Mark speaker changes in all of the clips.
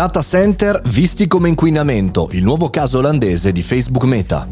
Speaker 1: Data center visti come inquinamento, il nuovo caso olandese di Facebook Meta.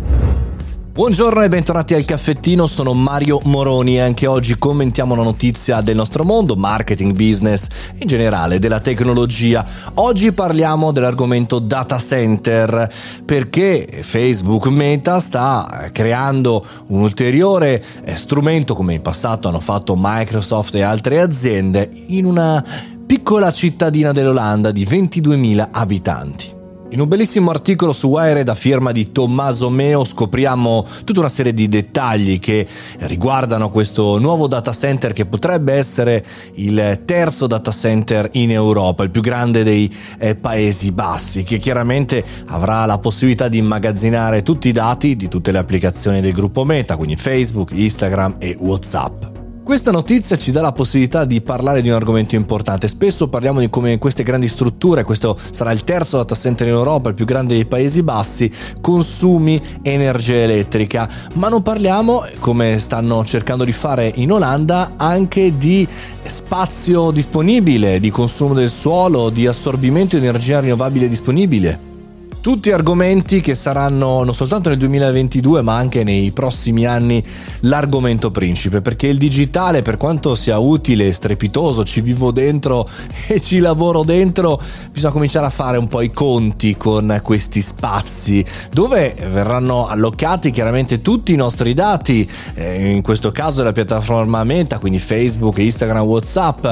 Speaker 1: Buongiorno e bentornati al caffettino, sono Mario Moroni e anche oggi commentiamo una notizia del nostro mondo, marketing, business, in generale della tecnologia. Oggi parliamo dell'argomento data center perché Facebook Meta sta creando un ulteriore eh, strumento come in passato hanno fatto Microsoft e altre aziende in una piccola cittadina dell'Olanda di 22.000 abitanti. In un bellissimo articolo su Wired a firma di Tommaso Meo scopriamo tutta una serie di dettagli che riguardano questo nuovo data center che potrebbe essere il terzo data center in Europa, il più grande dei eh, Paesi Bassi, che chiaramente avrà la possibilità di immagazzinare tutti i dati di tutte le applicazioni del gruppo Meta, quindi Facebook, Instagram e WhatsApp. Questa notizia ci dà la possibilità di parlare di un argomento importante. Spesso parliamo di come queste grandi strutture, questo sarà il terzo data center in Europa, il più grande dei Paesi Bassi, consumi energia elettrica, ma non parliamo, come stanno cercando di fare in Olanda, anche di spazio disponibile, di consumo del suolo, di assorbimento di energia rinnovabile disponibile. Tutti argomenti che saranno non soltanto nel 2022 ma anche nei prossimi anni l'argomento principe perché il digitale per quanto sia utile, strepitoso, ci vivo dentro e ci lavoro dentro, bisogna cominciare a fare un po' i conti con questi spazi dove verranno allocati chiaramente tutti i nostri dati, eh, in questo caso la piattaforma Meta, quindi Facebook, Instagram, Whatsapp,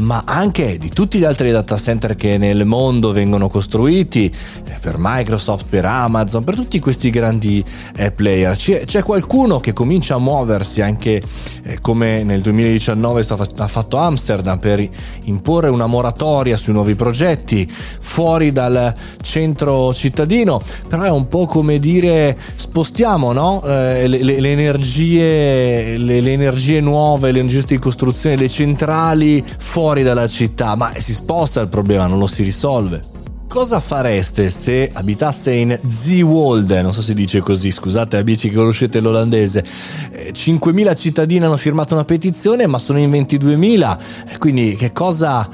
Speaker 1: ma anche di tutti gli altri data center che nel mondo vengono costruiti eh, per Microsoft, per Amazon, per tutti questi grandi eh, player. C'è, c'è, qualcuno che comincia a muoversi anche eh, come nel 2019 stato, ha fatto Amsterdam per imporre una moratoria sui nuovi progetti fuori dal centro cittadino, però è un po' come dire spostiamo no? eh, le, le, le, energie, le, le energie nuove, le energie di costruzione, le centrali fuori dalla città, ma si sposta il problema, non lo si risolve. Cosa fareste se abitasse in Zeewolde? Non so se dice così, scusate amici che conoscete l'olandese. 5.000 eh, cittadini hanno firmato una petizione, ma sono in 22.000. Eh, quindi che cosa,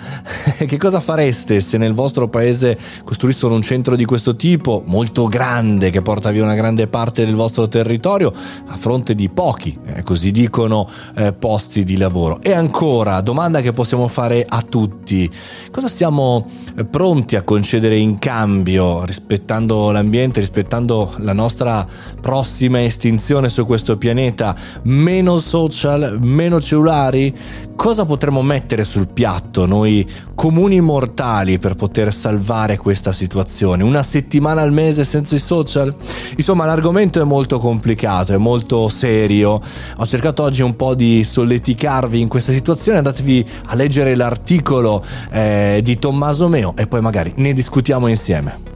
Speaker 1: che cosa fareste se nel vostro paese costruissero un centro di questo tipo, molto grande, che porta via una grande parte del vostro territorio, a fronte di pochi, eh, così dicono, eh, posti di lavoro? E ancora, domanda che possiamo fare a tutti. Cosa stiamo eh, pronti a concedere? in cambio, rispettando l'ambiente, rispettando la nostra prossima estinzione su questo pianeta, meno social, meno cellulari? Cosa potremmo mettere sul piatto noi comuni mortali per poter salvare questa situazione? Una settimana al mese senza i social? Insomma, l'argomento è molto complicato, è molto serio. Ho cercato oggi un po' di solleticarvi in questa situazione, andatevi a leggere l'articolo eh, di Tommaso Meo e poi magari ne discutiamo insieme.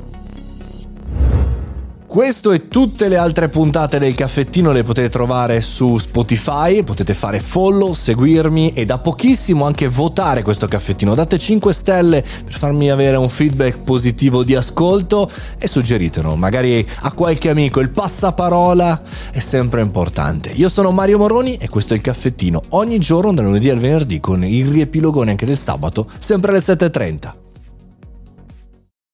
Speaker 1: Questo e tutte le altre puntate del caffettino le potete trovare su Spotify, potete fare follow, seguirmi e da pochissimo anche votare questo caffettino. Date 5 stelle per farmi avere un feedback positivo di ascolto e suggeritelo magari a qualche amico. Il passaparola è sempre importante. Io sono Mario Moroni e questo è il caffettino ogni giorno dal lunedì al venerdì con il riepilogone anche del sabato, sempre alle 7.30.